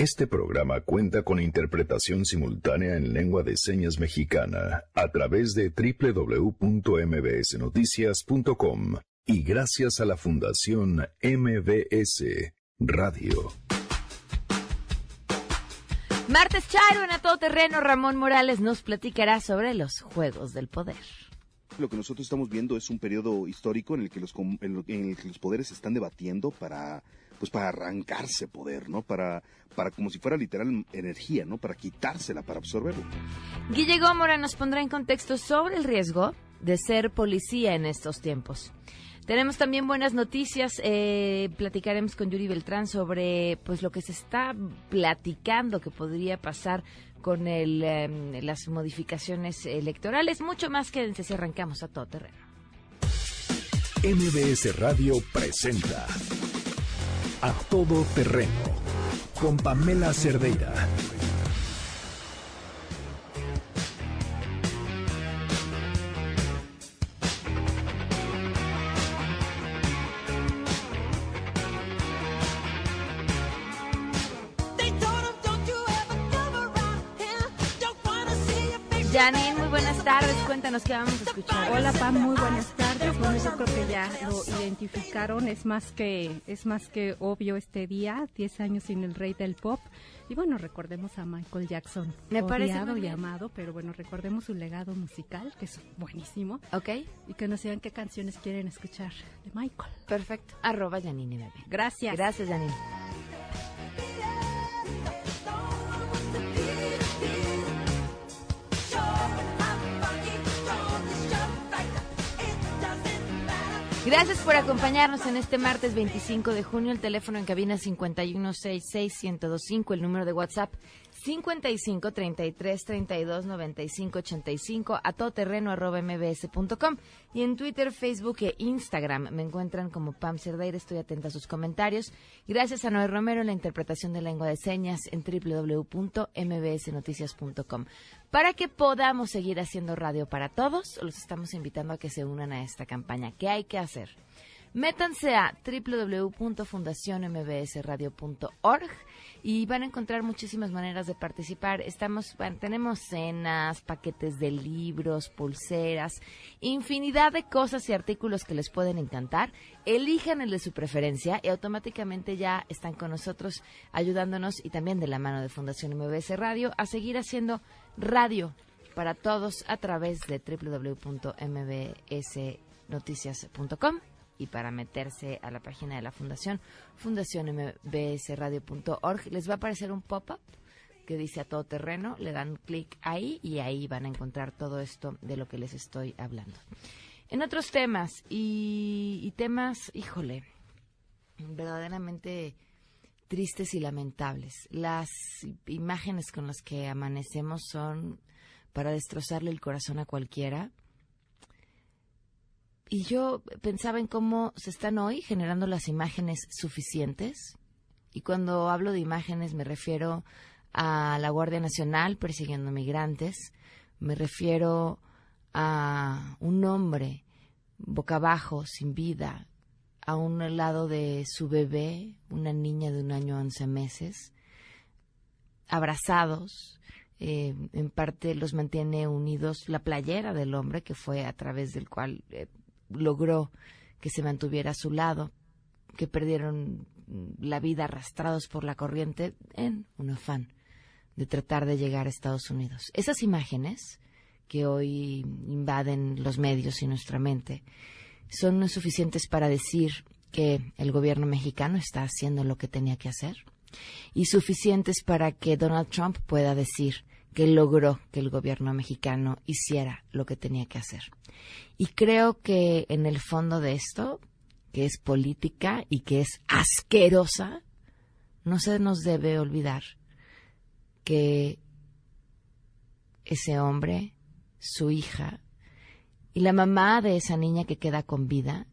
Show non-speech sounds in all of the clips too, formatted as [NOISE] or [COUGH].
Este programa cuenta con interpretación simultánea en lengua de señas mexicana a través de www.mbsnoticias.com y gracias a la Fundación MBS Radio. Martes Charo en A Todo Terreno, Ramón Morales nos platicará sobre los Juegos del Poder. Lo que nosotros estamos viendo es un periodo histórico en el que los, en el que los poderes se están debatiendo para pues para arrancarse poder, ¿no? Para, para como si fuera literal energía, ¿no? Para quitársela, para absorberlo. Guille Gómora nos pondrá en contexto sobre el riesgo de ser policía en estos tiempos. Tenemos también buenas noticias. Eh, platicaremos con Yuri Beltrán sobre pues lo que se está platicando que podría pasar con el, em, las modificaciones electorales. Mucho más que si arrancamos a todo terreno. MBS Radio presenta a todo terreno con Pamela Cerdeira. Janine, muy buenas tardes. Cuéntanos qué vamos a escuchar. Hola Pam, muy buenas tardes. Bueno, yo creo que ya lo identificaron. Es más que es más que obvio este día, 10 años sin el rey del pop. Y bueno, recordemos a Michael Jackson. Me parece muy y amado, pero bueno, recordemos su legado musical, que es buenísimo. Ok, Y que nos digan qué canciones quieren escuchar de Michael. perfecto. Arroba Janine Bebé. Gracias. Gracias, Janine. Gracias por acompañarnos en este martes 25 de junio. El teléfono en cabina 5166125, el número de WhatsApp 55 33 32 95 85, a todoterreno arroba mbs.com y en Twitter, Facebook e Instagram me encuentran como Pam Cerdeira. Estoy atenta a sus comentarios. Gracias a Noé Romero en la interpretación de lengua de señas en www.mbsnoticias.com. Para que podamos seguir haciendo radio para todos, los estamos invitando a que se unan a esta campaña. ¿Qué hay que hacer? Métanse a www.fundacionmbsradio.org y van a encontrar muchísimas maneras de participar. Estamos, tenemos cenas, paquetes de libros, pulseras, infinidad de cosas y artículos que les pueden encantar. Elijan el de su preferencia y automáticamente ya están con nosotros ayudándonos y también de la mano de Fundación MBS Radio a seguir haciendo radio para todos a través de www.mbsnoticias.com y para meterse a la página de la fundación, fundacionmbsradio.org, les va a aparecer un pop-up que dice a todo terreno, le dan clic ahí y ahí van a encontrar todo esto de lo que les estoy hablando. En otros temas y, y temas, híjole, verdaderamente tristes y lamentables. Las imágenes con las que amanecemos son para destrozarle el corazón a cualquiera. Y yo pensaba en cómo se están hoy generando las imágenes suficientes. Y cuando hablo de imágenes me refiero a la Guardia Nacional persiguiendo migrantes, me refiero a un hombre boca abajo, sin vida, a un lado de su bebé, una niña de un año once meses, abrazados, eh, en parte los mantiene unidos la playera del hombre, que fue a través del cual eh, logró que se mantuviera a su lado, que perdieron la vida arrastrados por la corriente en un afán de tratar de llegar a Estados Unidos. Esas imágenes que hoy invaden los medios y nuestra mente son suficientes para decir que el gobierno mexicano está haciendo lo que tenía que hacer y suficientes para que Donald Trump pueda decir que logró que el gobierno mexicano hiciera lo que tenía que hacer. Y creo que en el fondo de esto, que es política y que es asquerosa, no se nos debe olvidar que ese hombre, su hija y la mamá de esa niña que queda con vida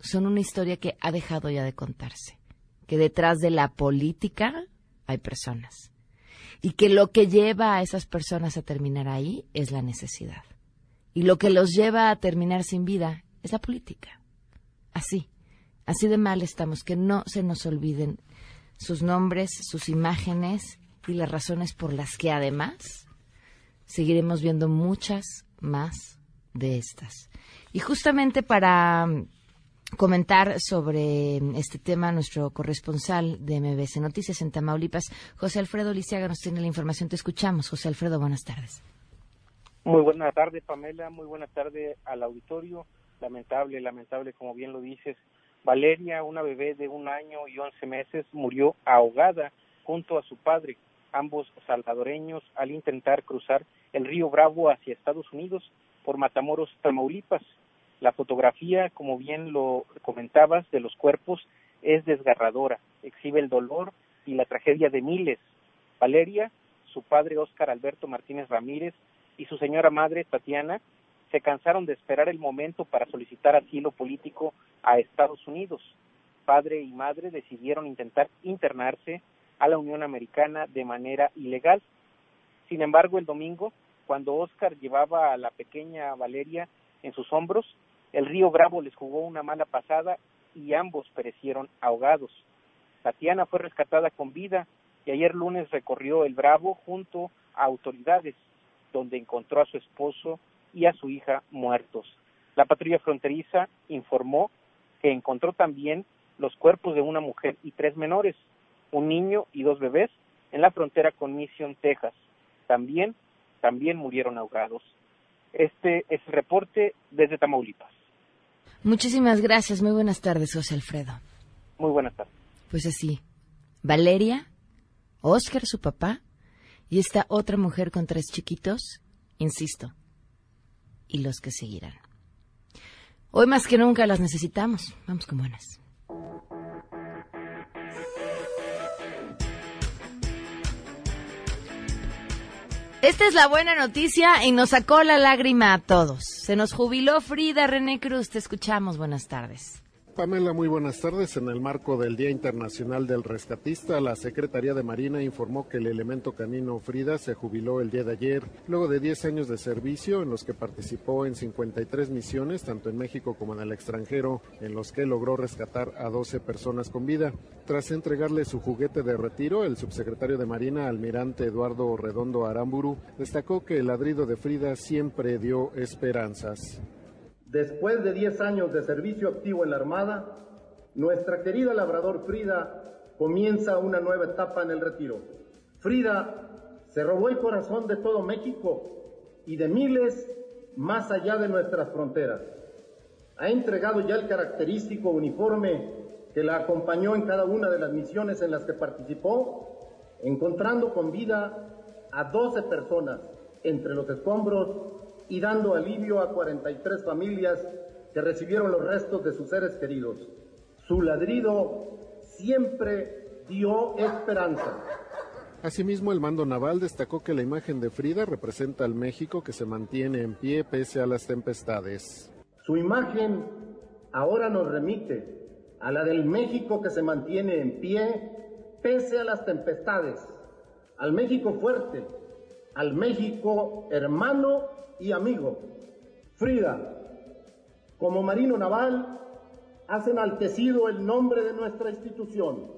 son una historia que ha dejado ya de contarse, que detrás de la política hay personas y que lo que lleva a esas personas a terminar ahí es la necesidad y lo que los lleva a terminar sin vida es la política. Así, así de mal estamos, que no se nos olviden sus nombres, sus imágenes y las razones por las que además seguiremos viendo muchas más de estas. Y justamente para comentar sobre este tema nuestro corresponsal de MBS Noticias en Tamaulipas, José Alfredo Lisiaga, nos tiene la información. Te escuchamos. José Alfredo, buenas tardes. Muy buena tarde, Pamela. Muy buena tarde al auditorio. Lamentable, lamentable, como bien lo dices. Valeria, una bebé de un año y once meses, murió ahogada junto a su padre, ambos salvadoreños, al intentar cruzar el río Bravo hacia Estados Unidos por Matamoros, Tamaulipas. La fotografía, como bien lo comentabas, de los cuerpos es desgarradora, exhibe el dolor y la tragedia de miles. Valeria, su padre Óscar Alberto Martínez Ramírez y su señora madre Tatiana se cansaron de esperar el momento para solicitar asilo político a Estados Unidos. Padre y madre decidieron intentar internarse a la Unión Americana de manera ilegal. Sin embargo, el domingo, cuando Oscar llevaba a la pequeña Valeria en sus hombros, el río Bravo les jugó una mala pasada y ambos perecieron ahogados. Tatiana fue rescatada con vida y ayer lunes recorrió el Bravo junto a autoridades donde encontró a su esposo y a su hija muertos. La patrulla fronteriza informó que encontró también los cuerpos de una mujer y tres menores, un niño y dos bebés, en la frontera con Mission, Texas. También, también murieron ahogados. Este es el reporte desde Tamaulipas. Muchísimas gracias. Muy buenas tardes, José Alfredo. Muy buenas tardes. Pues así, Valeria, Oscar, su papá, y esta otra mujer con tres chiquitos, insisto, y los que seguirán. Hoy más que nunca las necesitamos. Vamos con buenas. Esta es la buena noticia y nos sacó la lágrima a todos. Se nos jubiló Frida René Cruz. Te escuchamos. Buenas tardes. Pamela, muy buenas tardes. En el marco del Día Internacional del Rescatista, la Secretaría de Marina informó que el elemento canino Frida se jubiló el día de ayer, luego de 10 años de servicio en los que participó en 53 misiones, tanto en México como en el extranjero, en los que logró rescatar a 12 personas con vida. Tras entregarle su juguete de retiro, el subsecretario de Marina, almirante Eduardo Redondo Aramburu, destacó que el ladrido de Frida siempre dio esperanzas. Después de 10 años de servicio activo en la Armada, nuestra querida labrador Frida comienza una nueva etapa en el retiro. Frida se robó el corazón de todo México y de miles más allá de nuestras fronteras. Ha entregado ya el característico uniforme que la acompañó en cada una de las misiones en las que participó, encontrando con vida a 12 personas entre los escombros y dando alivio a 43 familias que recibieron los restos de sus seres queridos. Su ladrido siempre dio esperanza. Asimismo, el mando naval destacó que la imagen de Frida representa al México que se mantiene en pie pese a las tempestades. Su imagen ahora nos remite a la del México que se mantiene en pie pese a las tempestades, al México fuerte, al México hermano y amigo. Frida, como marino naval, has enaltecido el nombre de nuestra institución.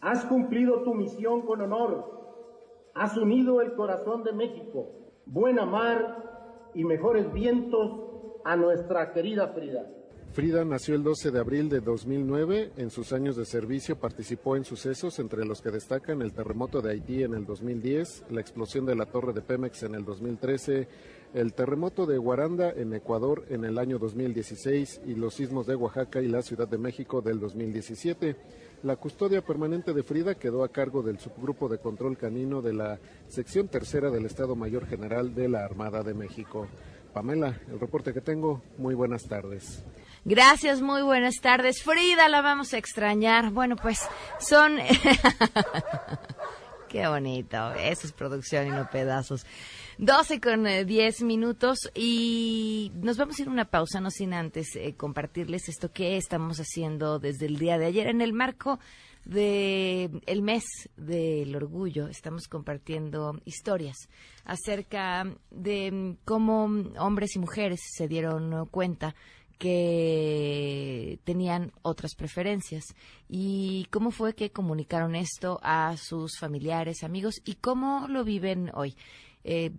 Has cumplido tu misión con honor. Has unido el corazón de México, buena mar y mejores vientos a nuestra querida Frida. Frida nació el 12 de abril de 2009. En sus años de servicio participó en sucesos entre los que destacan el terremoto de Haití en el 2010, la explosión de la torre de Pemex en el 2013, el terremoto de Guaranda en Ecuador en el año 2016 y los sismos de Oaxaca y la Ciudad de México del 2017. La custodia permanente de Frida quedó a cargo del subgrupo de control canino de la sección tercera del Estado Mayor General de la Armada de México. Pamela, el reporte que tengo, muy buenas tardes. Gracias, muy buenas tardes. Frida, la vamos a extrañar. Bueno, pues son... [LAUGHS] Qué bonito, eso es producción y no pedazos. 12 con 10 eh, minutos y nos vamos a ir a una pausa, no sin antes eh, compartirles esto que estamos haciendo desde el día de ayer en el marco de el mes del orgullo. Estamos compartiendo historias acerca de cómo hombres y mujeres se dieron cuenta que tenían otras preferencias. ¿Y cómo fue que comunicaron esto a sus familiares, amigos y cómo lo viven hoy? Eh,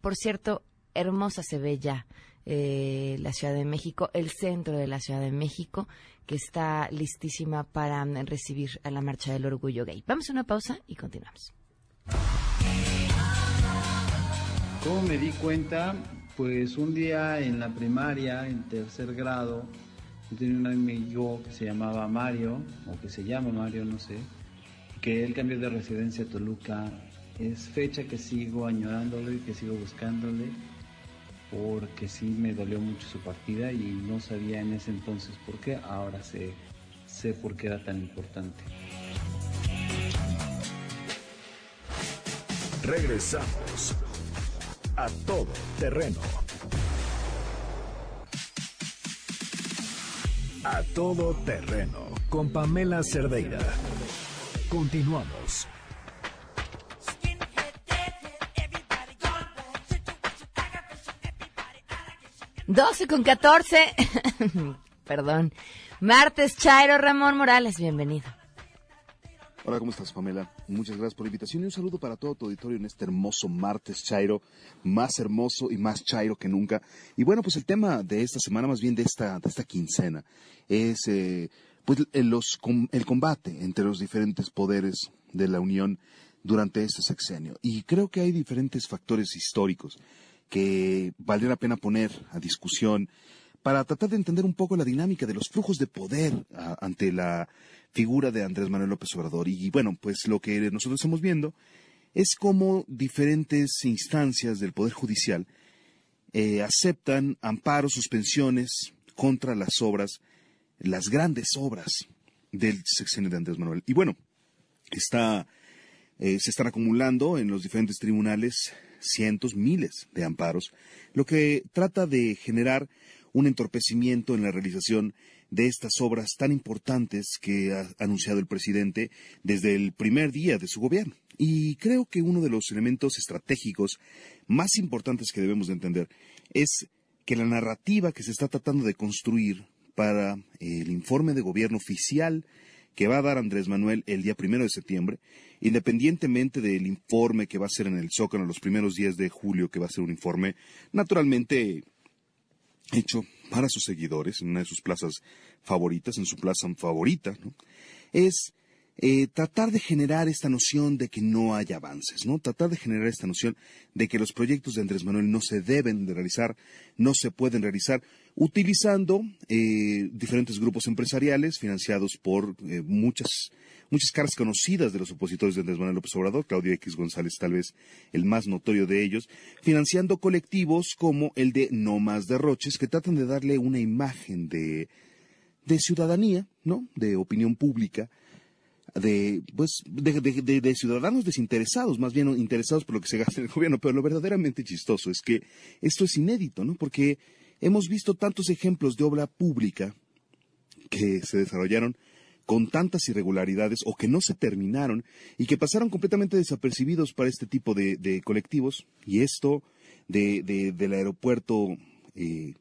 por cierto, hermosa se ve ya eh, la Ciudad de México, el centro de la Ciudad de México, que está listísima para recibir a la Marcha del Orgullo Gay. Vamos a una pausa y continuamos. ¿Cómo me di cuenta? Pues un día en la primaria, en tercer grado, yo tenía un amigo que se llamaba Mario, o que se llama Mario, no sé, que él cambió de residencia a Toluca. Es fecha que sigo añorándole que sigo buscándole, porque sí me dolió mucho su partida y no sabía en ese entonces por qué, ahora sé, sé por qué era tan importante. Regresamos a todo terreno. A todo terreno con Pamela Cerdeira. Continuamos. Doce con catorce. [LAUGHS] Perdón. Martes Chairo Ramón Morales, bienvenido. Hola, ¿cómo estás, Pamela? Muchas gracias por la invitación y un saludo para todo tu auditorio en este hermoso martes Chairo, más hermoso y más Chairo que nunca. Y bueno, pues el tema de esta semana, más bien de esta, de esta quincena, es eh, pues el, los, el combate entre los diferentes poderes de la Unión durante este sexenio. Y creo que hay diferentes factores históricos que valdría la pena poner a discusión para tratar de entender un poco la dinámica de los flujos de poder a, ante la figura de Andrés Manuel López Obrador. Y bueno, pues lo que nosotros estamos viendo es cómo diferentes instancias del Poder Judicial eh, aceptan amparos, suspensiones contra las obras, las grandes obras del sexenio de Andrés Manuel. Y bueno, está, eh, se están acumulando en los diferentes tribunales cientos, miles de amparos, lo que trata de generar un entorpecimiento en la realización de estas obras tan importantes que ha anunciado el presidente desde el primer día de su gobierno. Y creo que uno de los elementos estratégicos más importantes que debemos de entender es que la narrativa que se está tratando de construir para el informe de gobierno oficial que va a dar Andrés Manuel el día primero de septiembre, independientemente del informe que va a ser en el Zócalo los primeros días de julio, que va a ser un informe naturalmente hecho para sus seguidores en una de sus plazas favoritas, en su plaza favorita, es eh, tratar de generar esta noción de que no hay avances, ¿no? Tratar de generar esta noción de que los proyectos de Andrés Manuel no se deben de realizar, no se pueden realizar, utilizando eh, diferentes grupos empresariales financiados por eh, muchas muchas caras conocidas de los opositores de Andrés Manuel López Obrador, Claudio X González tal vez el más notorio de ellos, financiando colectivos como el de No Más Derroches, que tratan de darle una imagen de, de ciudadanía, ¿no? De opinión pública, de, pues, de, ciudadanos desinteresados, más bien interesados por lo que se gasta en el gobierno. Pero lo verdaderamente chistoso es que esto es inédito, ¿no? Porque hemos visto tantos ejemplos de obra pública que se desarrollaron con tantas irregularidades o que no se terminaron y que pasaron completamente desapercibidos para este tipo de, colectivos. Y esto de, del aeropuerto eh,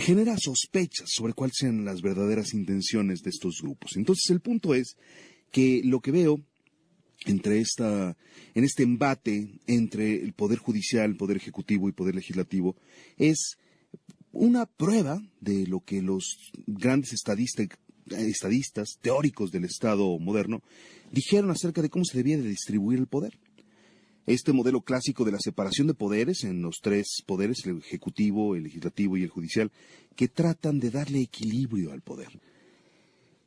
genera sospechas sobre cuáles sean las verdaderas intenciones de estos grupos. Entonces el punto es que lo que veo entre esta, en este embate entre el poder judicial, el poder ejecutivo y poder legislativo es una prueba de lo que los grandes estadistas, teóricos del Estado moderno, dijeron acerca de cómo se debía de distribuir el poder. Este modelo clásico de la separación de poderes en los tres poderes, el ejecutivo, el legislativo y el judicial, que tratan de darle equilibrio al poder.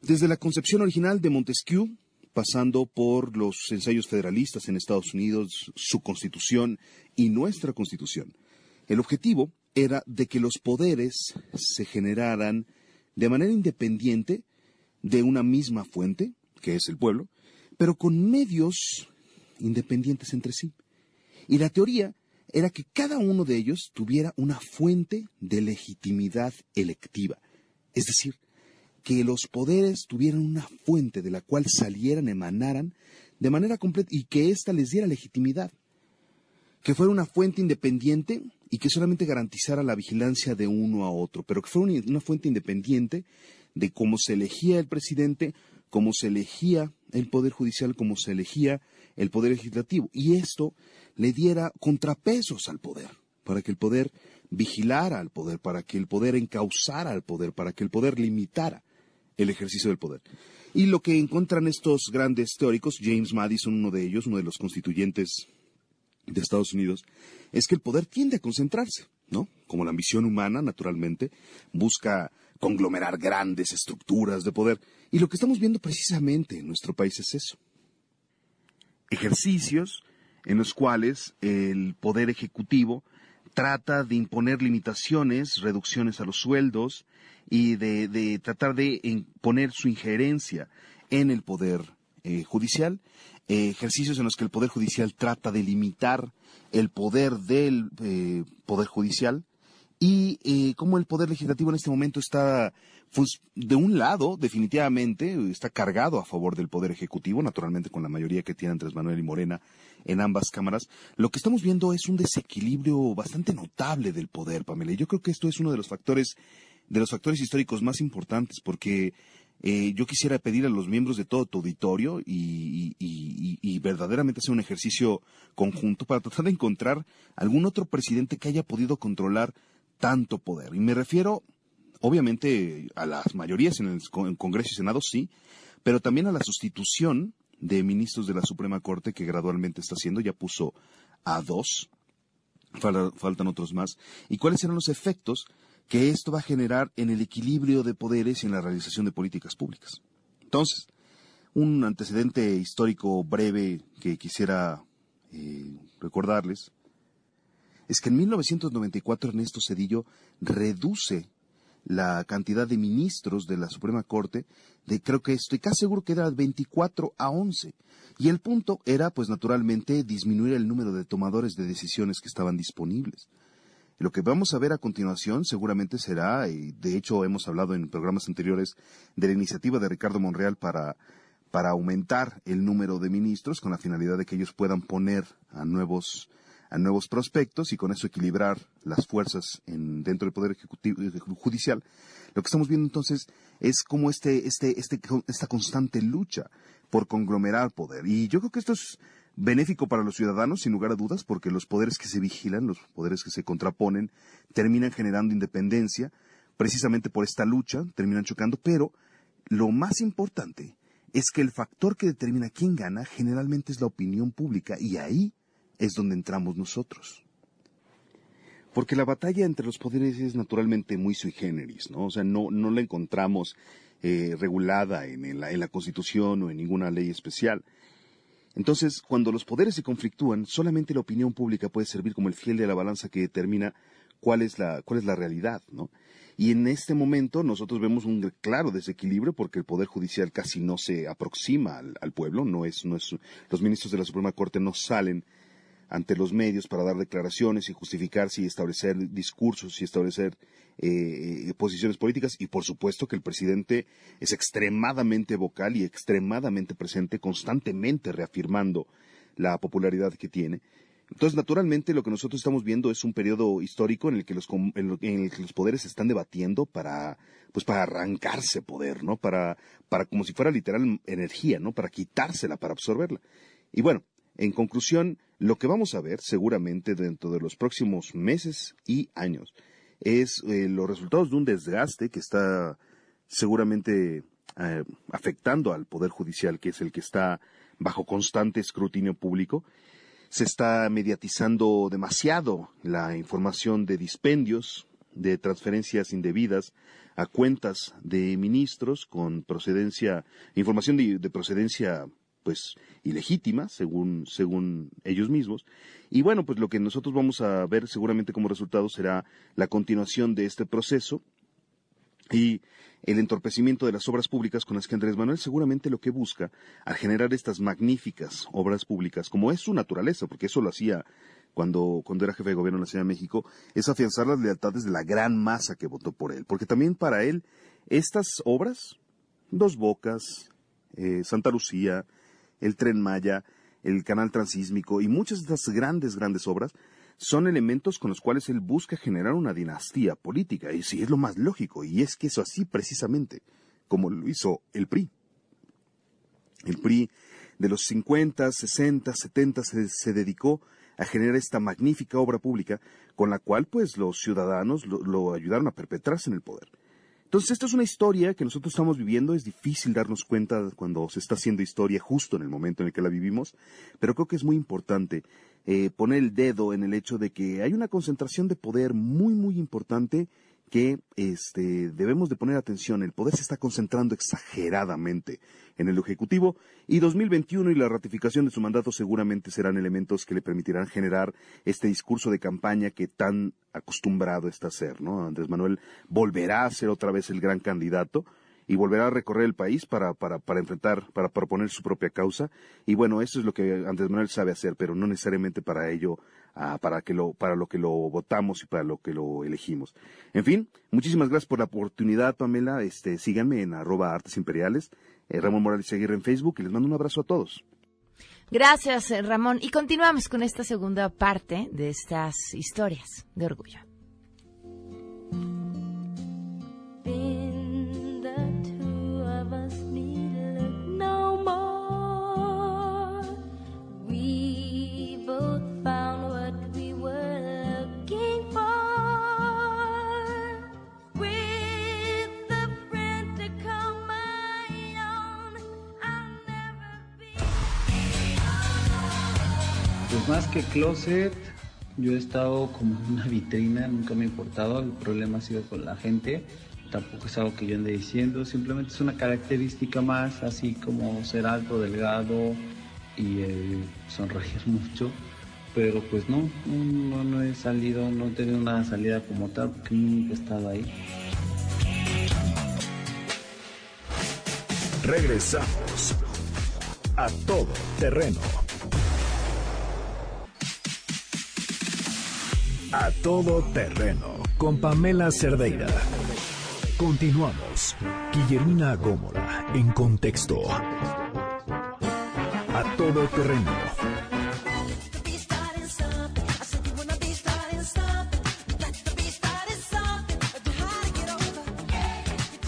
Desde la concepción original de Montesquieu, pasando por los ensayos federalistas en Estados Unidos, su constitución y nuestra constitución, el objetivo era de que los poderes se generaran de manera independiente de una misma fuente, que es el pueblo, pero con medios independientes entre sí. Y la teoría era que cada uno de ellos tuviera una fuente de legitimidad electiva, es decir, que los poderes tuvieran una fuente de la cual salieran, emanaran de manera completa y que ésta les diera legitimidad, que fuera una fuente independiente y que solamente garantizara la vigilancia de uno a otro, pero que fuera una fuente independiente de cómo se elegía el presidente, cómo se elegía el Poder Judicial, cómo se elegía el Poder Legislativo. Y esto le diera contrapesos al poder, para que el poder vigilara al poder, para que el poder encauzara al poder, para que el poder limitara el ejercicio del poder. Y lo que encuentran estos grandes teóricos, James Madison, uno de ellos, uno de los constituyentes de Estados Unidos, es que el poder tiende a concentrarse, ¿no? Como la ambición humana, naturalmente, busca conglomerar grandes estructuras de poder. Y lo que estamos viendo precisamente en nuestro país es eso. Ejercicios en los cuales el poder ejecutivo trata de imponer limitaciones, reducciones a los sueldos y de, tratar de imponer su injerencia en el poder eh, judicial, eh, ejercicios en los que el poder judicial trata de limitar el poder del eh, poder judicial y cómo el poder legislativo en este momento está pues, de un lado, definitivamente, está cargado a favor del Poder Ejecutivo, naturalmente con la mayoría que tiene Andrés Manuel y Morena en ambas cámaras. Lo que estamos viendo es un desequilibrio bastante notable del poder, Pamela. Y yo creo que esto es uno de los factores, de los factores históricos más importantes, porque eh, yo quisiera pedir a los miembros de todo tu auditorio y, y, verdaderamente hacer un ejercicio conjunto para tratar de encontrar algún otro presidente que haya podido controlar tanto poder. Y me refiero obviamente a las mayorías en el Congreso y Senado sí, pero también a la sustitución de ministros de la Suprema Corte que gradualmente está haciendo, ya puso a dos, faltan otros más, y cuáles serán los efectos que esto va a generar en el equilibrio de poderes y en la realización de políticas públicas. Entonces, un antecedente histórico breve que quisiera eh, recordarles es que en 1994 Ernesto Cedillo reduce la cantidad de ministros de la Suprema Corte, de creo que estoy casi seguro que era 24 a 11. Y el punto era, pues naturalmente, disminuir el número de tomadores de decisiones que estaban disponibles. Lo que vamos a ver a continuación seguramente será, y de hecho hemos hablado en programas anteriores, de la iniciativa de Ricardo Monreal para, para aumentar el número de ministros con la finalidad de que ellos puedan poner a nuevos a nuevos prospectos y con eso equilibrar las fuerzas dentro del Poder Ejecutivo, eh, Judicial, lo que estamos viendo entonces es como este, este, este, esta constante lucha por conglomerar poder. Y yo creo que esto es benéfico para los ciudadanos, sin lugar a dudas, porque los poderes que se vigilan, los poderes que se contraponen, terminan generando independencia, precisamente por esta lucha, terminan chocando, pero lo más importante es que el factor que determina quién gana generalmente es la opinión pública y ahí es donde entramos nosotros. Porque la batalla entre los poderes es naturalmente muy sui generis, ¿no? O sea, no, no la encontramos eh, regulada en la, en la Constitución o en ninguna ley especial. Entonces, cuando los poderes se conflictúan, solamente la opinión pública puede servir como el fiel de la balanza que determina cuál es la, cuál es la realidad, ¿no? Y en este momento nosotros vemos un claro desequilibrio porque el Poder Judicial casi no se aproxima al, al pueblo, no es, no es, los ministros de la Suprema Corte no salen ante los medios para dar declaraciones y justificarse y establecer discursos y establecer eh, posiciones políticas y por supuesto que el presidente es extremadamente vocal y extremadamente presente, constantemente reafirmando la popularidad que tiene. Entonces, naturalmente, lo que nosotros estamos viendo es un periodo histórico en el que los, en el que los poderes están debatiendo para, pues, para arrancarse poder, ¿no? Para, para como si fuera literal energía, ¿no? Para quitársela, para absorberla. Y bueno, en conclusión, lo que vamos a ver seguramente dentro de los próximos meses y años es eh, los resultados de un desgaste que está seguramente eh, afectando al Poder Judicial, que es el que está bajo constante escrutinio público. Se está mediatizando demasiado la información de dispendios, de transferencias indebidas a cuentas de ministros con procedencia, información de procedencia pues ilegítima según según ellos mismos. Y bueno pues lo que nosotros vamos a ver seguramente como resultado será la continuación de este proceso y el entorpecimiento de las obras públicas con las que Andrés Manuel seguramente lo que busca al generar estas magníficas obras públicas, como es su naturaleza, porque eso lo hacía cuando, cuando era jefe de gobierno en la Ciudad de México, es afianzar las lealtades de la gran masa que votó por él, porque también para él estas obras, Dos Bocas, eh, Santa Lucía, el tren Maya, el canal transísmico y muchas de estas grandes, grandes obras son elementos con los cuales él busca generar una dinastía política, y sí es lo más lógico, y es que eso así precisamente, como lo hizo el PRI. El PRI de los 50, 60, 70 se, dedicó a generar esta magnífica obra pública con la cual pues los ciudadanos lo ayudaron a perpetrarse en el poder. Entonces, esta es una historia que nosotros estamos viviendo. Es difícil darnos cuenta cuando se está haciendo historia justo en el momento en el que la vivimos, pero creo que es muy importante eh, poner el dedo en el hecho de que hay una concentración de poder muy, muy importante que este, debemos de poner atención. El poder se está concentrando exageradamente en el Ejecutivo y 2021 y la ratificación de su mandato seguramente serán elementos que le permitirán generar este discurso de campaña que tan acostumbrado está a ser. ¿no? Andrés Manuel volverá a ser otra vez el gran candidato y volverá a recorrer el país para, para, para enfrentar, para proponer su propia causa. Y bueno, eso es lo que Andrés Manuel sabe hacer, pero no necesariamente para ello, ah, para, que lo, para lo que lo votamos y para lo que lo elegimos. En fin, muchísimas gracias por la oportunidad, Pamela. Este, síganme en arroba artes imperiales, eh, Ramón Morales Aguirre en Facebook y les mando un abrazo a todos. Gracias, eh, Ramón. Y continuamos con esta segunda parte de estas historias de orgullo. Más que closet, yo he estado como en una vitrina, nunca me ha importado, el problema ha sido con la gente, tampoco es algo que yo ande diciendo, simplemente es una característica más, así como ser alto, delgado y eh, sonreír [LAUGHS] mucho, pero pues no, no, no he salido, no he tenido una salida como tal, porque nunca he estado ahí. Regresamos a todo terreno. A todo terreno con Pamela Cerdeira. Continuamos. Guillermina Gómora en contexto. A todo terreno.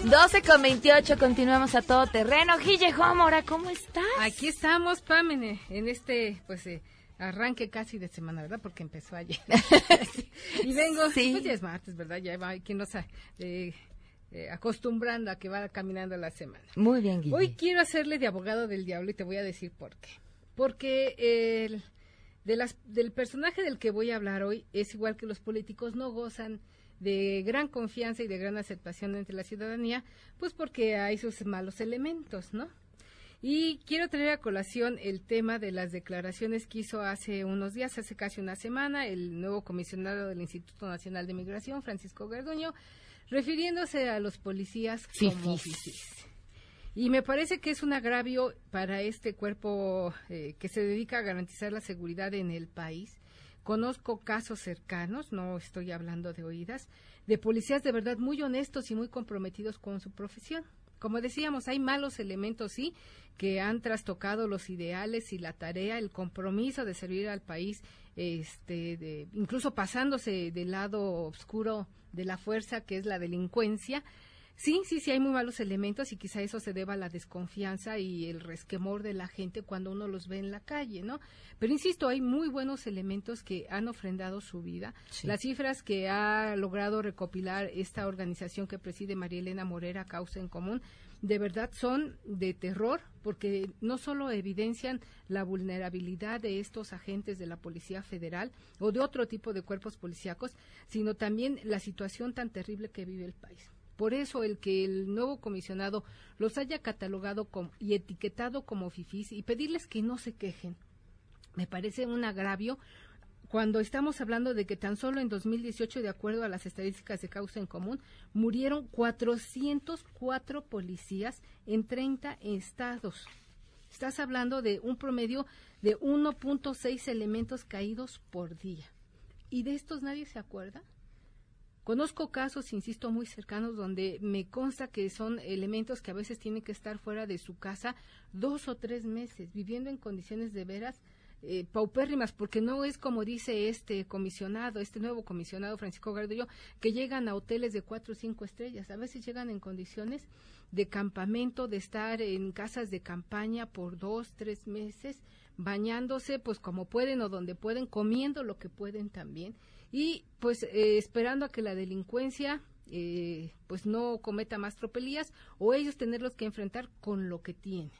Doce con 28, continuamos a todo terreno. Guille Gómora, ¿cómo estás? Aquí estamos, Pamene, en este, pues, eh, arranque casi de semana, ¿verdad? Porque empezó ayer. [LAUGHS] [LAUGHS] y vengo, sí. pues ya es martes, ¿verdad? Ya va quien nos eh, eh, acostumbrando a que va caminando la semana. Muy bien, Guille. Hoy quiero hacerle de abogado del diablo y te voy a decir por qué. Porque el, de las, del personaje del que voy a hablar hoy es igual que los políticos, no gozan de gran confianza y de gran aceptación entre la ciudadanía, pues porque hay sus malos elementos, ¿no? Y quiero traer a colación el tema de las declaraciones que hizo hace unos días, hace casi una semana, el nuevo comisionado del Instituto Nacional de Migración, Francisco Garduño, refiriéndose a los policías como Y me parece que es un agravio para este cuerpo eh, que se dedica a garantizar la seguridad en el país. Conozco casos cercanos, no estoy hablando de oídas, de policías de verdad muy honestos y muy comprometidos con su profesión. Como decíamos, hay malos elementos, sí, que han trastocado los ideales y la tarea, el compromiso de servir al país, este, de, incluso pasándose del lado oscuro de la fuerza, que es la delincuencia. Sí, sí, sí, hay muy malos elementos y quizá eso se deba a la desconfianza y el resquemor de la gente cuando uno los ve en la calle, ¿no? Pero insisto, hay muy buenos elementos que han ofrendado su vida. Las cifras que ha logrado recopilar esta organización que preside María Elena Morera, Causa en Común, de verdad son de terror porque no solo evidencian la vulnerabilidad de estos agentes de la Policía Federal o de otro tipo de cuerpos policíacos, sino también la situación tan terrible que vive el país. Por eso el que el nuevo comisionado los haya catalogado y etiquetado como fifís y pedirles que no se quejen, me parece un agravio cuando estamos hablando de que tan solo en 2018, de acuerdo a las estadísticas de causa en común, murieron 404 policías en 30 estados. Estás hablando de un promedio de 1.6 elementos caídos por día. ¿Y de estos nadie se acuerda? Conozco casos, insisto, muy cercanos donde me consta que son elementos que a veces tienen que estar fuera de su casa dos o tres meses, viviendo en condiciones de veras eh, paupérrimas, porque no es como dice este comisionado, este nuevo comisionado Francisco Gardillo, que llegan a hoteles de cuatro o cinco estrellas. A veces llegan en condiciones de campamento, de estar en casas de campaña por dos, tres meses, bañándose pues como pueden o donde pueden, comiendo lo que pueden también y pues eh, esperando a que la delincuencia eh, pues no cometa más tropelías o ellos tenerlos que enfrentar con lo que tienen.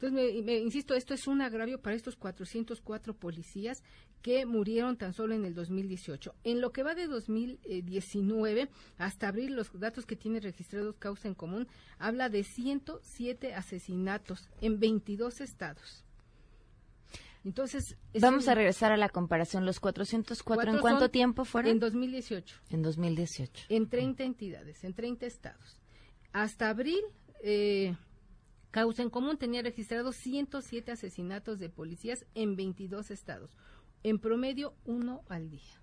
Entonces, me, insisto, esto es un agravio para estos 404 policías que murieron tan solo en el 2018. En lo que va de 2019 hasta abril, los datos que tiene registrados Causa en Común habla de 107 asesinatos en 22 estados. Entonces, vamos a regresar a la comparación. Los 404, ¿en cuánto tiempo fueron? En 2018. En 2018. En 30 entidades, en 30 estados. Hasta abril, eh, Causa en Común tenía registrados 107 asesinatos de policías en 22 estados, en promedio uno al día.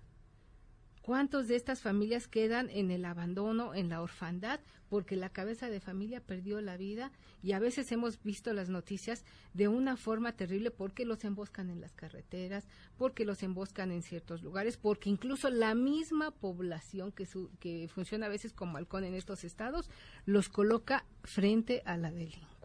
¿Cuántos de estas familias quedan en el abandono, en la orfandad, porque la cabeza de familia perdió la vida? Y a veces hemos visto las noticias de una forma terrible porque los emboscan en las carreteras, porque los emboscan en ciertos lugares, porque incluso la misma población que, que funciona a veces como halcón en estos estados los coloca frente a la delincuencia.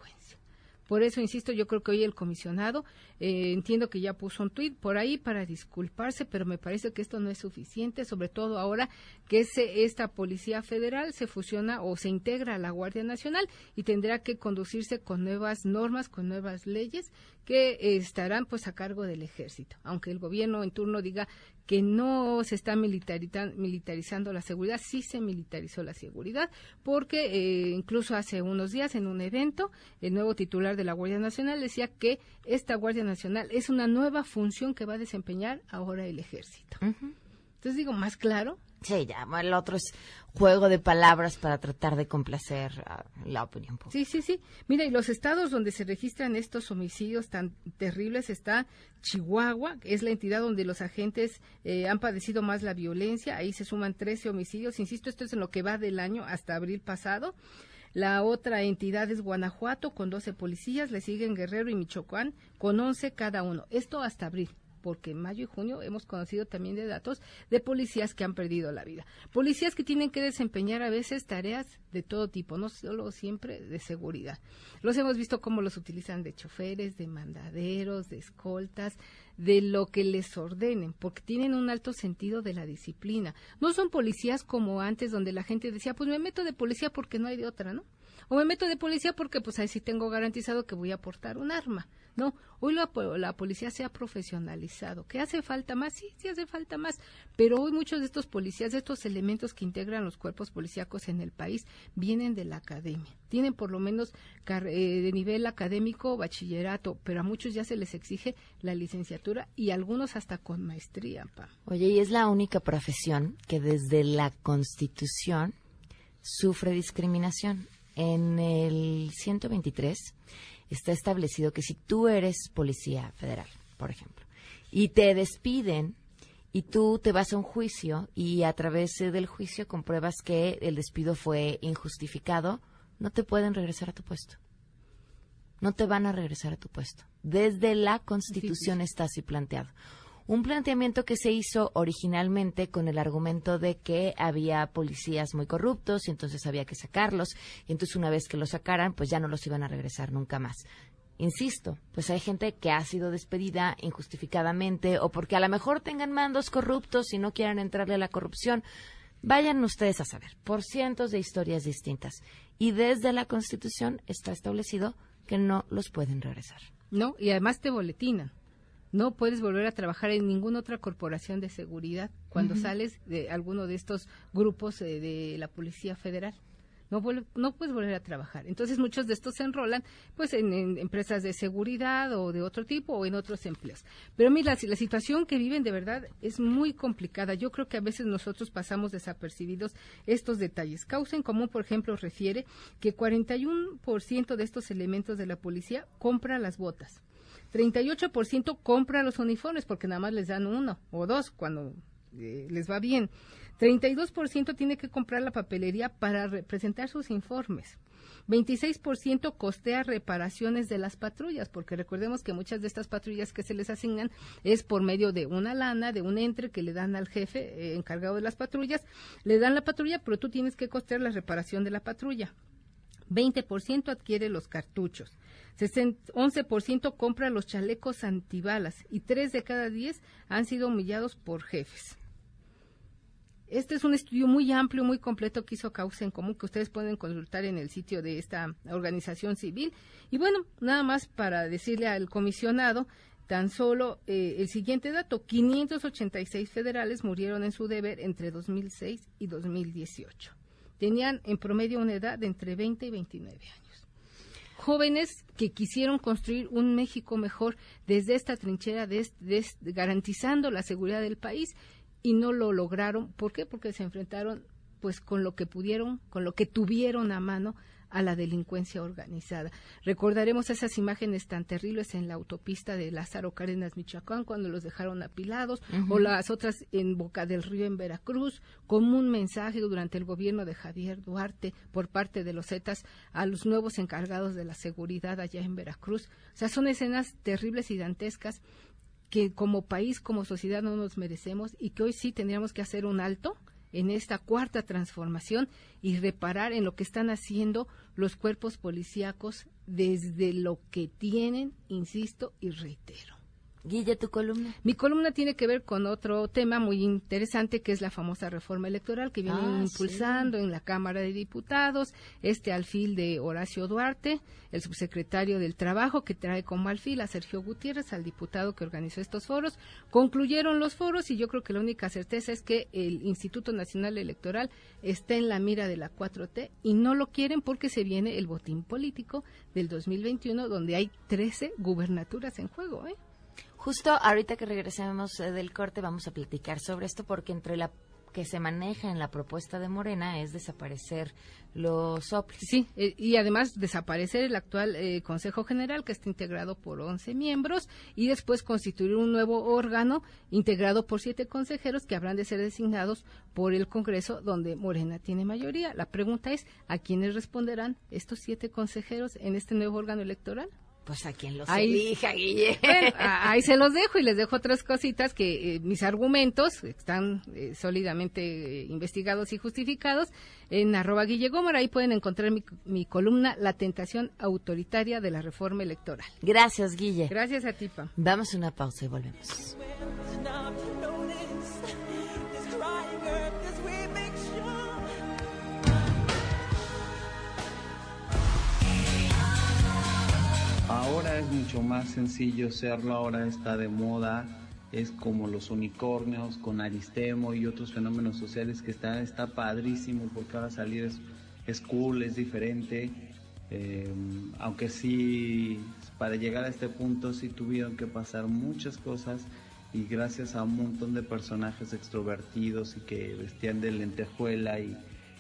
Por eso, insisto, yo creo que hoy el comisionado, eh, entiendo que ya puso un tuit por ahí para disculparse, pero me parece que esto no es suficiente, sobre todo ahora que esta Policía Federal se fusiona o se integra a la Guardia Nacional y tendrá que conducirse con nuevas normas, con nuevas leyes que estarán pues a cargo del ejército. Aunque el gobierno en turno diga que no se está militarizando la seguridad, sí se militarizó la seguridad, porque eh, incluso hace unos días en un evento, el nuevo titular de la Guardia Nacional decía que esta Guardia Nacional es una nueva función que va a desempeñar ahora el ejército. Entonces digo, más claro, Sí, ya, el otro es juego de palabras para tratar de complacer a la opinión pública. Sí, sí, sí. Mira, y los estados donde se registran estos homicidios tan terribles está Chihuahua, que es la entidad donde los agentes eh, han padecido más la violencia. Ahí se suman 13 homicidios. Insisto, esto es en lo que va del año hasta abril pasado. La otra entidad es Guanajuato con 12 policías, le siguen Guerrero y Michoacán con 11 cada uno. Esto hasta abril porque en mayo y junio hemos conocido también de datos de policías que han perdido la vida. Policías que tienen que desempeñar a veces tareas de todo tipo, no solo siempre de seguridad. Los hemos visto cómo los utilizan de choferes, de mandaderos, de escoltas, de lo que les ordenen, porque tienen un alto sentido de la disciplina. No son policías como antes donde la gente decía, pues me meto de policía porque no hay de otra, ¿no? O me meto de policía porque pues ahí sí tengo garantizado que voy a portar un arma. No, hoy la, policía se ha profesionalizado. ¿Qué hace falta más? Sí, sí hace falta más. Pero hoy muchos de estos policías, de estos elementos que integran los cuerpos policíacos en el país, vienen de la academia. Tienen por lo menos eh, de nivel académico bachillerato, pero a muchos ya se les exige la licenciatura y algunos hasta con maestría. Oye, y es la única profesión que desde la Constitución sufre discriminación. En el 123 está establecido que si tú eres policía federal, por ejemplo, y te despiden y tú te vas a un juicio y a través del juicio compruebas que el despido fue injustificado, no te pueden regresar a tu puesto. No te van a regresar a tu puesto. Desde la Constitución está así planteado. Un planteamiento que se hizo originalmente con el argumento de que había policías muy corruptos y entonces había que sacarlos. Y entonces una vez que los sacaran, pues ya no los iban a regresar nunca más. Insisto, pues hay gente que ha sido despedida injustificadamente o porque a lo mejor tengan mandos corruptos y no quieran entrarle a la corrupción. Vayan ustedes a saber, por cientos de historias distintas. Y desde la Constitución está establecido que no los pueden regresar. No, y además te boletinan no puedes volver a trabajar en ninguna otra corporación de seguridad cuando sales de alguno de estos grupos eh, de la Policía Federal. No, no puedes volver a trabajar. Entonces muchos de estos se enrolan pues en, empresas de seguridad o de otro tipo o en otros empleos. Pero mira, la, la situación que viven de verdad es muy complicada. Yo creo que a veces nosotros pasamos desapercibidos estos detalles. Causa en común, por ejemplo, refiere que 41% de estos elementos de la policía compra las botas. 38% compra los uniformes porque nada más les dan uno o dos cuando eh, les va bien. 32% tiene que comprar la papelería para presentar sus informes. 26% costea reparaciones de las patrullas, porque recordemos que muchas de estas patrullas que se les asignan es por medio de una lana, de un entre que le dan al jefe eh, encargado de las patrullas, le dan la patrulla, pero tú tienes que costear la reparación de la patrulla. 20% adquiere los cartuchos, 11% compra los chalecos antibalas y 3 de cada 10 han sido humillados por jefes. Este es un estudio muy amplio, muy completo que hizo Causa en Común, que ustedes pueden consultar en el sitio de esta organización civil. Y bueno, nada más para decirle al comisionado, tan solo eh, el siguiente dato, 586 federales murieron en su deber entre 2006 y 2018. Tenían en promedio una edad de entre 20 y 29 años. Jóvenes que quisieron construir un México mejor desde esta trinchera, garantizando la seguridad del país y no lo lograron. ¿Por qué? Porque se enfrentaron pues con lo que pudieron, con lo que tuvieron a mano a la delincuencia organizada. Recordaremos esas imágenes tan terribles en la autopista de Lázaro Cárdenas, Michoacán, cuando los dejaron apilados, o las otras en Boca del Río, en Veracruz, como un mensaje durante el gobierno de Javier Duarte por parte de los Zetas a los nuevos encargados de la seguridad allá en Veracruz. O sea, son escenas terribles y dantescas que como país, como sociedad no nos merecemos y que hoy sí tendríamos que hacer un alto en esta cuarta transformación y reparar en lo que están haciendo los cuerpos policíacos desde lo que tienen, insisto y reitero, Guille, tu columna. Mi columna tiene que ver con otro tema muy interesante que es la famosa reforma electoral que viene Ah, impulsando en la Cámara de Diputados, este alfil de Horacio Duarte, el subsecretario del Trabajo que trae como alfil a Sergio Gutiérrez, al diputado que organizó estos foros. Concluyeron los foros y yo creo que la única certeza es que el Instituto Nacional Electoral está en la mira de la 4T y no lo quieren porque se viene el botín político del 2021 donde hay 13 gubernaturas en juego, ¿eh? Justo ahorita que regresemos eh, del corte vamos a platicar sobre esto porque entre la que se maneja en la propuesta de Morena es desaparecer los OPLIS. Sí, eh, y además desaparecer el actual eh, Consejo General que está integrado por 11 miembros y después constituir un nuevo órgano integrado por siete consejeros que habrán de ser designados por el Congreso donde Morena tiene mayoría. La pregunta es, ¿a quiénes responderán estos siete consejeros en este nuevo órgano electoral? Pues a quien los Ahí- elija, Guille. Bueno, [LAUGHS] ahí se los dejo y les dejo otras cositas que eh, mis argumentos están eh, sólidamente eh, investigados y justificados en arroba Guille Gómez. Ahí pueden encontrar mi, mi columna La tentación autoritaria de la reforma electoral. Gracias, Guille. Gracias a ti, Pam. Damos una pausa y volvemos. Ahora es mucho más sencillo serlo, ahora está de moda, es como los unicornios con Aristemo y otros fenómenos sociales que está, está padrísimo porque ahora salir es, es cool, es diferente, eh, aunque sí, para llegar a este punto sí tuvieron que pasar muchas cosas y gracias a un montón de personajes extrovertidos y que vestían de lentejuela y,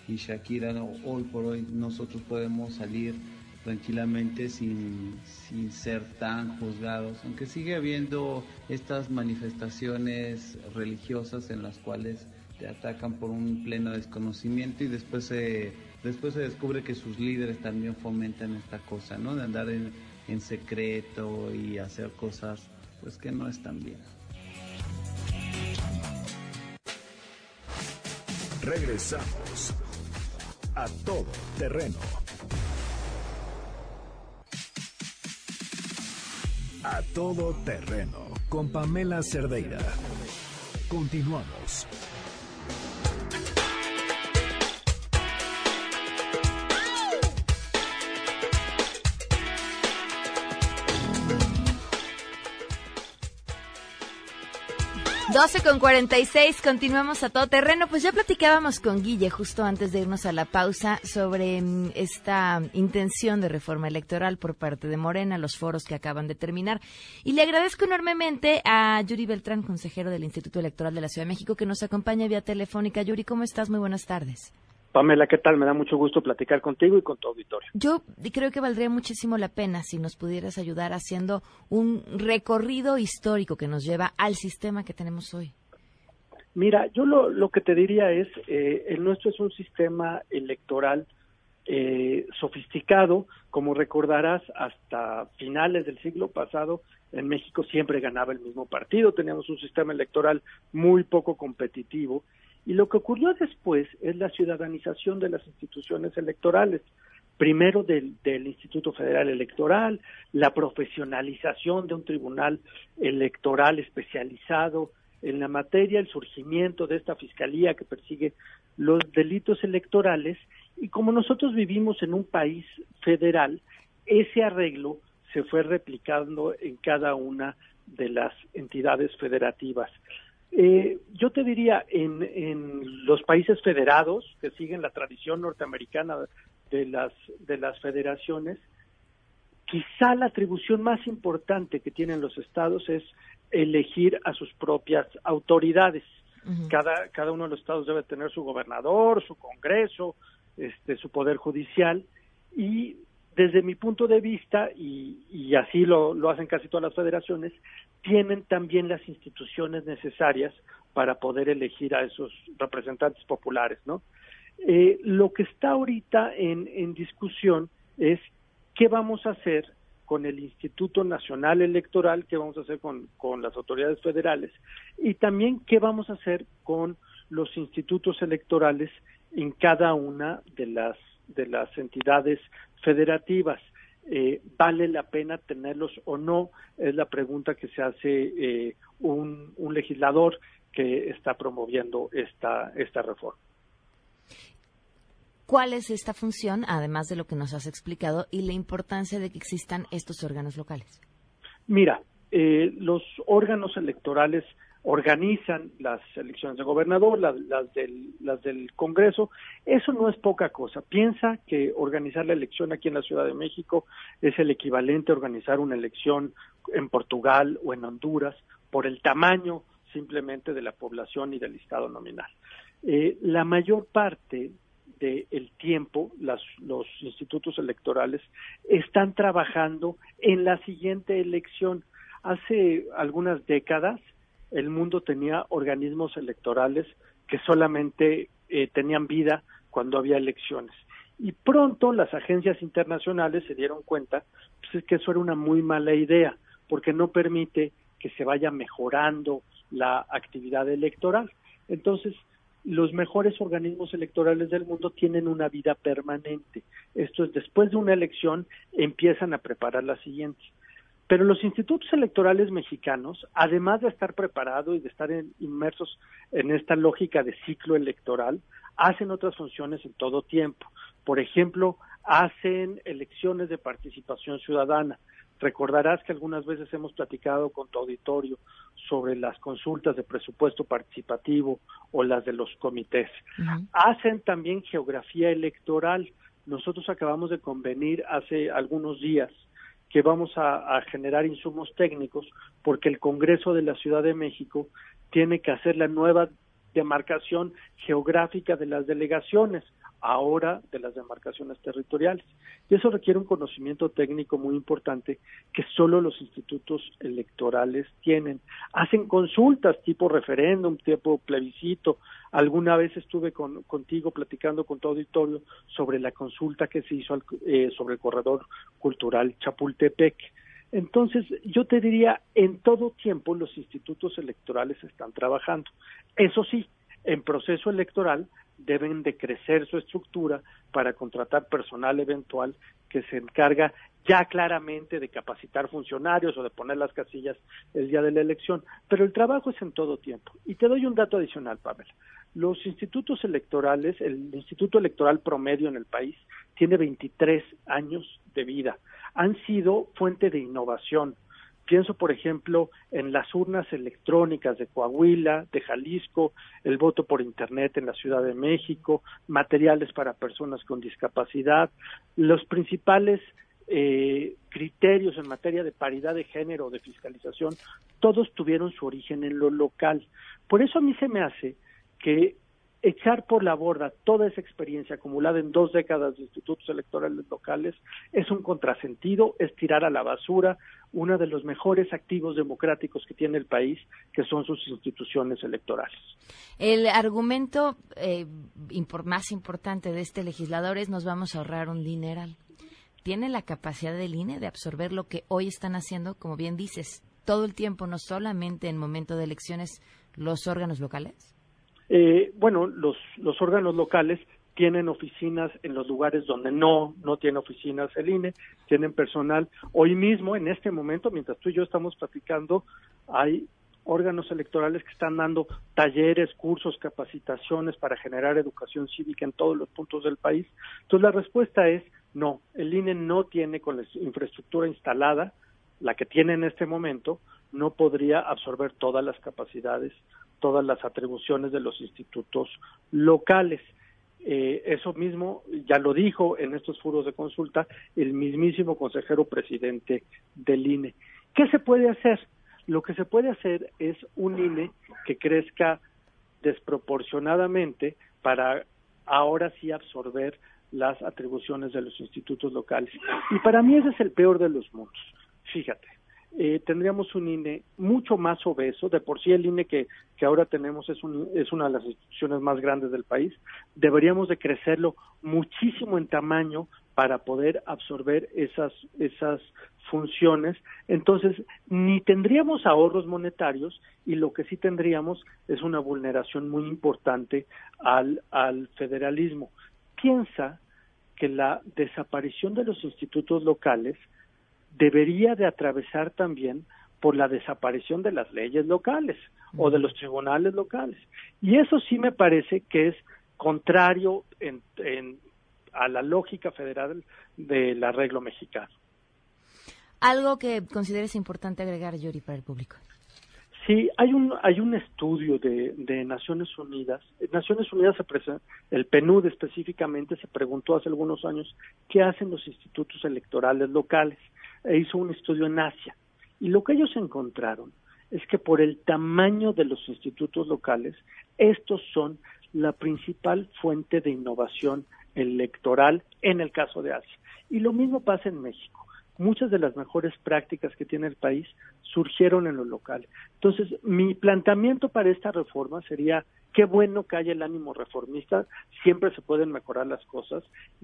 Shakira, hoy por hoy nosotros podemos salir tranquilamente sin, sin ser tan juzgados, aunque sigue habiendo estas manifestaciones religiosas en las cuales te atacan por un pleno desconocimiento y después se, después se descubre que sus líderes también fomentan esta cosa, ¿no? De andar en, en secreto y hacer cosas pues que no están bien. Regresamos a todo terreno. A todo terreno con Pamela Cerdeira. Continuamos. Doce con 46, continuamos a todo terreno. Pues ya platicábamos con Guille justo antes de irnos a la pausa sobre mm, esta intención de reforma electoral por parte de Morena, los foros que acaban de terminar. Y le agradezco enormemente a Yuri Beltrán, consejero del Instituto Electoral de la Ciudad de México, que nos acompaña vía telefónica. Yuri, ¿cómo estás? Muy buenas tardes. Pamela, ¿qué tal? Me da mucho gusto platicar contigo y con tu auditorio. Yo creo que valdría muchísimo la pena si nos pudieras ayudar haciendo un recorrido histórico que nos lleva al sistema que tenemos hoy. Mira, yo lo, lo que te diría es, eh, el nuestro es un sistema electoral eh, sofisticado. Como recordarás, hasta finales del siglo pasado en México siempre ganaba el mismo partido, teníamos un sistema electoral muy poco competitivo y lo que ocurrió después es la ciudadanización de las instituciones electorales primero del, del, Instituto Federal Electoral, la profesionalización de un tribunal electoral especializado en la materia, el surgimiento de esta fiscalía que persigue los delitos electorales y como nosotros vivimos en un país federal, ese arreglo se fue replicando en cada una de las entidades federativas. Eh, yo te diría, en, en los países federados que siguen la tradición norteamericana de las, de las federaciones, quizá la atribución más importante que tienen los estados es elegir a sus propias autoridades. cada, cada uno de los estados debe tener su gobernador, su congreso, este, su poder judicial y desde mi punto de vista, y, y así lo, lo, hacen casi todas las federaciones, tienen también las instituciones necesarias para poder elegir a esos representantes populares, ¿no? Eh, lo que está ahorita en, discusión es qué vamos a hacer con el Instituto Nacional Electoral, qué vamos a hacer con, las autoridades federales y también qué vamos a hacer con los institutos electorales en cada una de las entidades federativas. Eh, ¿Vale la pena tenerlos o no? Es la pregunta que se hace eh, un, un legislador que está promoviendo esta, esta reforma. ¿Cuál es esta función, además de lo que nos has explicado, y la importancia de que existan estos órganos locales? Mira, eh, los órganos electorales organizan las elecciones de gobernador, las, del, las del Congreso. Eso no es poca cosa. Piensa que organizar la elección aquí en la Ciudad de México es el equivalente a organizar una elección en Portugal o en Honduras por el tamaño simplemente de la población y del listado nominal. Eh, la mayor parte del tiempo, los institutos electorales están trabajando en la siguiente elección. Hace algunas décadas el mundo tenía organismos electorales que solamente eh, tenían vida cuando había elecciones. Y pronto las agencias internacionales se dieron cuenta pues, que eso era una muy mala idea, porque no permite que se vaya mejorando la actividad electoral. Entonces, los mejores organismos electorales del mundo tienen una vida permanente. Esto es, después de una elección empiezan a preparar la siguiente. Pero los institutos electorales mexicanos, además de estar preparados y de estar inmersos en esta lógica de ciclo electoral, hacen otras funciones en todo tiempo. Por ejemplo, hacen elecciones de participación ciudadana, Recordarás que algunas veces hemos platicado con tu auditorio sobre las consultas de presupuesto participativo o las de los comités. Hacen también geografía electoral. Nosotros acabamos de convenir hace algunos días que vamos a, a, generar insumos técnicos porque el Congreso de la Ciudad de México tiene que hacer la nueva demarcación geográfica de las delegaciones ahora de las demarcaciones territoriales. Y eso requiere un conocimiento técnico muy importante que solo los institutos electorales tienen. Hacen consultas tipo referéndum, tipo plebiscito. Alguna vez estuve contigo platicando con tu auditorio sobre la consulta que se hizo eh, sobre el corredor cultural Chapultepec. Entonces, yo te diría, en todo tiempo los institutos electorales están trabajando. Eso sí, en proceso electoral deben de crecer su estructura para contratar personal eventual que se encarga ya claramente de capacitar funcionarios o de poner las casillas el día de la elección, pero el trabajo es en todo tiempo. Y te doy un dato adicional, Pamela. Los institutos electorales, el Instituto Electoral promedio en el país tiene 23 años de vida. Han sido fuente de innovación, Pienso, por ejemplo, en las urnas electrónicas de Coahuila, de Jalisco, el voto por Internet en la Ciudad de México, materiales para personas con discapacidad, los principales eh, criterios en materia de paridad de género o de fiscalización, todos tuvieron su origen en lo local. Por eso a mí se me hace que echar por la borda toda esa experiencia acumulada en dos décadas de institutos electorales locales es un contrasentido, es tirar a la basura uno de los mejores activos democráticos que tiene el país, que son sus instituciones electorales. El argumento eh, más importante de este legislador es nos vamos a ahorrar un dineral. ¿Tiene la capacidad del INE de absorber lo que hoy están haciendo, como bien dices, todo el tiempo, no solamente en momento de elecciones, los órganos locales? Eh, bueno, los, los órganos locales tienen oficinas en los lugares donde no, no tiene oficinas el INE, tienen personal. Hoy mismo, en este momento, mientras tú y yo estamos platicando, hay órganos electorales que están dando talleres, cursos, capacitaciones para generar educación cívica en todos los puntos del país. Entonces la respuesta es no, el INE no tiene con la infraestructura instalada, la que tiene en este momento, no podría absorber todas las capacidades, todas las atribuciones de los institutos locales. Eh, eso mismo ya lo dijo en estos foros de consulta el mismísimo consejero presidente del INE. ¿Qué se puede hacer? Lo que se puede hacer es un INE que crezca desproporcionadamente para ahora sí absorber las atribuciones de los institutos locales. Y para mí ese es el peor de los mundos. Fíjate, eh, tendríamos un INE mucho más obeso. De por sí el INE que, que ahora tenemos es, un, es una de las instituciones más grandes del país. Deberíamos de crecerlo muchísimo en tamaño para poder absorber esas, esas funciones. Entonces, ni tendríamos ahorros monetarios y lo que sí tendríamos es una vulneración muy importante al, al federalismo. Piensa que la desaparición de los institutos locales debería de atravesar también por la desaparición de las leyes locales o de los tribunales locales. Y eso sí me parece que es contrario en, a la lógica federal del arreglo mexicano. Algo que consideres importante agregar, Yuri, para el público. Sí, hay un hay un estudio de, de Naciones Unidas. Naciones Unidas se el PNUD específicamente se preguntó hace algunos años qué hacen los institutos electorales locales e hizo un estudio en Asia. Y lo que ellos encontraron es que por el tamaño de los institutos locales, estos son la principal fuente de innovación electoral en el caso de Asia. Y lo mismo pasa en México. Muchas de las mejores prácticas que tiene el país surgieron en lo local. Entonces, mi planteamiento para esta reforma sería Qué bueno que haya el ánimo reformista, siempre se pueden mejorar las cosas.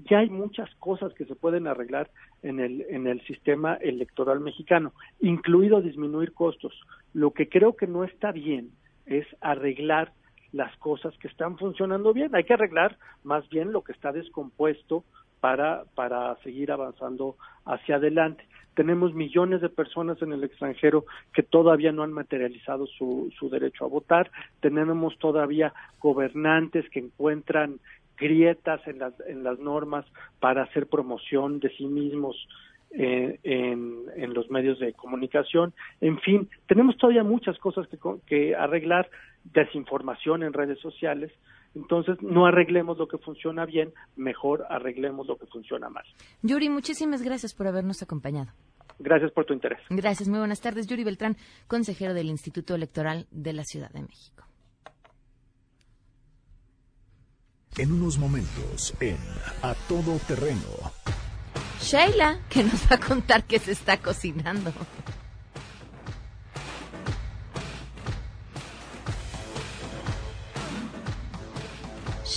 Ya hay muchas cosas que se pueden arreglar en el, en el sistema electoral mexicano, incluido disminuir costos. Lo que creo que no está bien es arreglar las cosas que están funcionando bien. Hay que arreglar más bien lo que está descompuesto para, para seguir avanzando hacia adelante tenemos millones de personas en el extranjero que todavía no han materializado su, su derecho a votar, tenemos todavía gobernantes que encuentran grietas en las, en las normas para hacer promoción de sí mismos eh, en, en, los medios de comunicación. En fin, tenemos todavía muchas cosas que, que arreglar, desinformación en redes sociales. Entonces, no arreglemos lo que funciona bien, mejor arreglemos lo que funciona mal. Yuri, muchísimas gracias por habernos acompañado. Gracias por tu interés. Gracias, muy buenas tardes. Yuri Beltrán, consejero del Instituto Electoral de la Ciudad de México. En unos momentos, en A Todo Terreno. Sheila, que nos va a contar qué se está cocinando.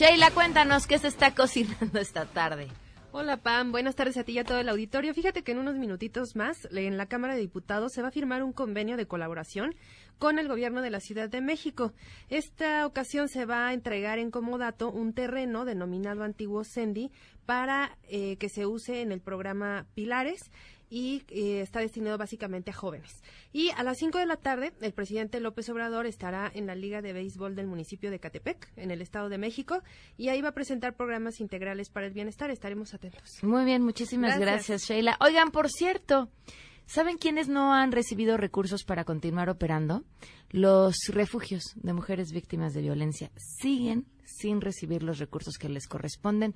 Sheila, cuéntanos qué se está cocinando esta tarde. Hola Pam, buenas tardes a ti y a todo el auditorio. Fíjate que en unos minutitos más en la Cámara de Diputados se va a firmar un convenio de colaboración con el gobierno de la Ciudad de México. Esta ocasión se va a entregar en comodato un terreno denominado Antiguo Sendi para eh, que se use en el programa Pilares y eh, está destinado básicamente a jóvenes. Y a las 5 de la tarde, el presidente López Obrador estará en la Liga de Béisbol del municipio de Catepec, en el Estado de México, y ahí va a presentar programas integrales para el bienestar. Estaremos atentos. Muy bien, muchísimas gracias, Sheila. Oigan, por cierto, ¿saben quiénes no han recibido recursos para continuar operando? Los refugios de mujeres víctimas de violencia siguen sin recibir los recursos que les corresponden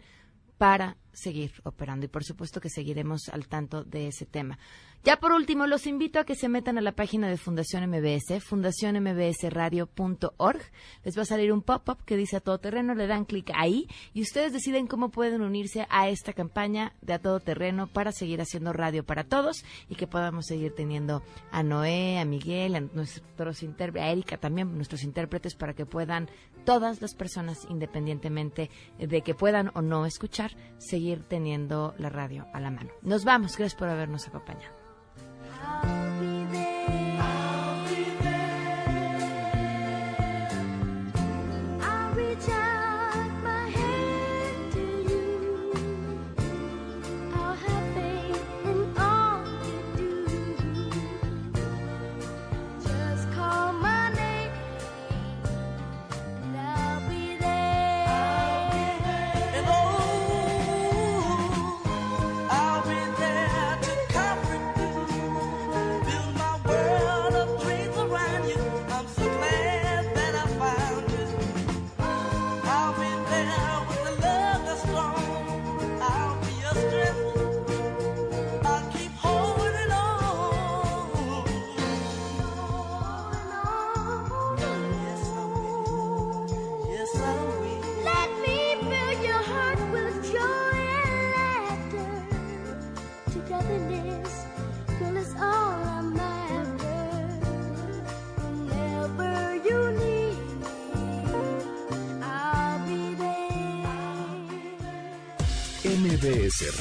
para seguir operando y por supuesto que seguiremos al tanto de ese tema. Ya por último, los invito a que se metan a la página de Fundación MBS, fundacionmbsradio.org. Les va a salir un pop-up que dice a todo terreno, le dan clic ahí y ustedes deciden cómo pueden unirse a esta campaña de a todo terreno para seguir haciendo radio para todos y que podamos seguir teniendo a Noé, a Miguel, a nuestros intérpretes, a Erika también, nuestros intérpretes para que puedan todas las personas, independientemente de que puedan o no seguir teniendo la radio a la mano. Nos vamos, gracias por habernos acompañado.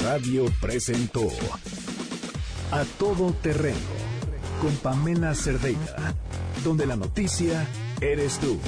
Radio presentó A Todo Terreno con Pamela Cerdeira, donde la noticia eres tú.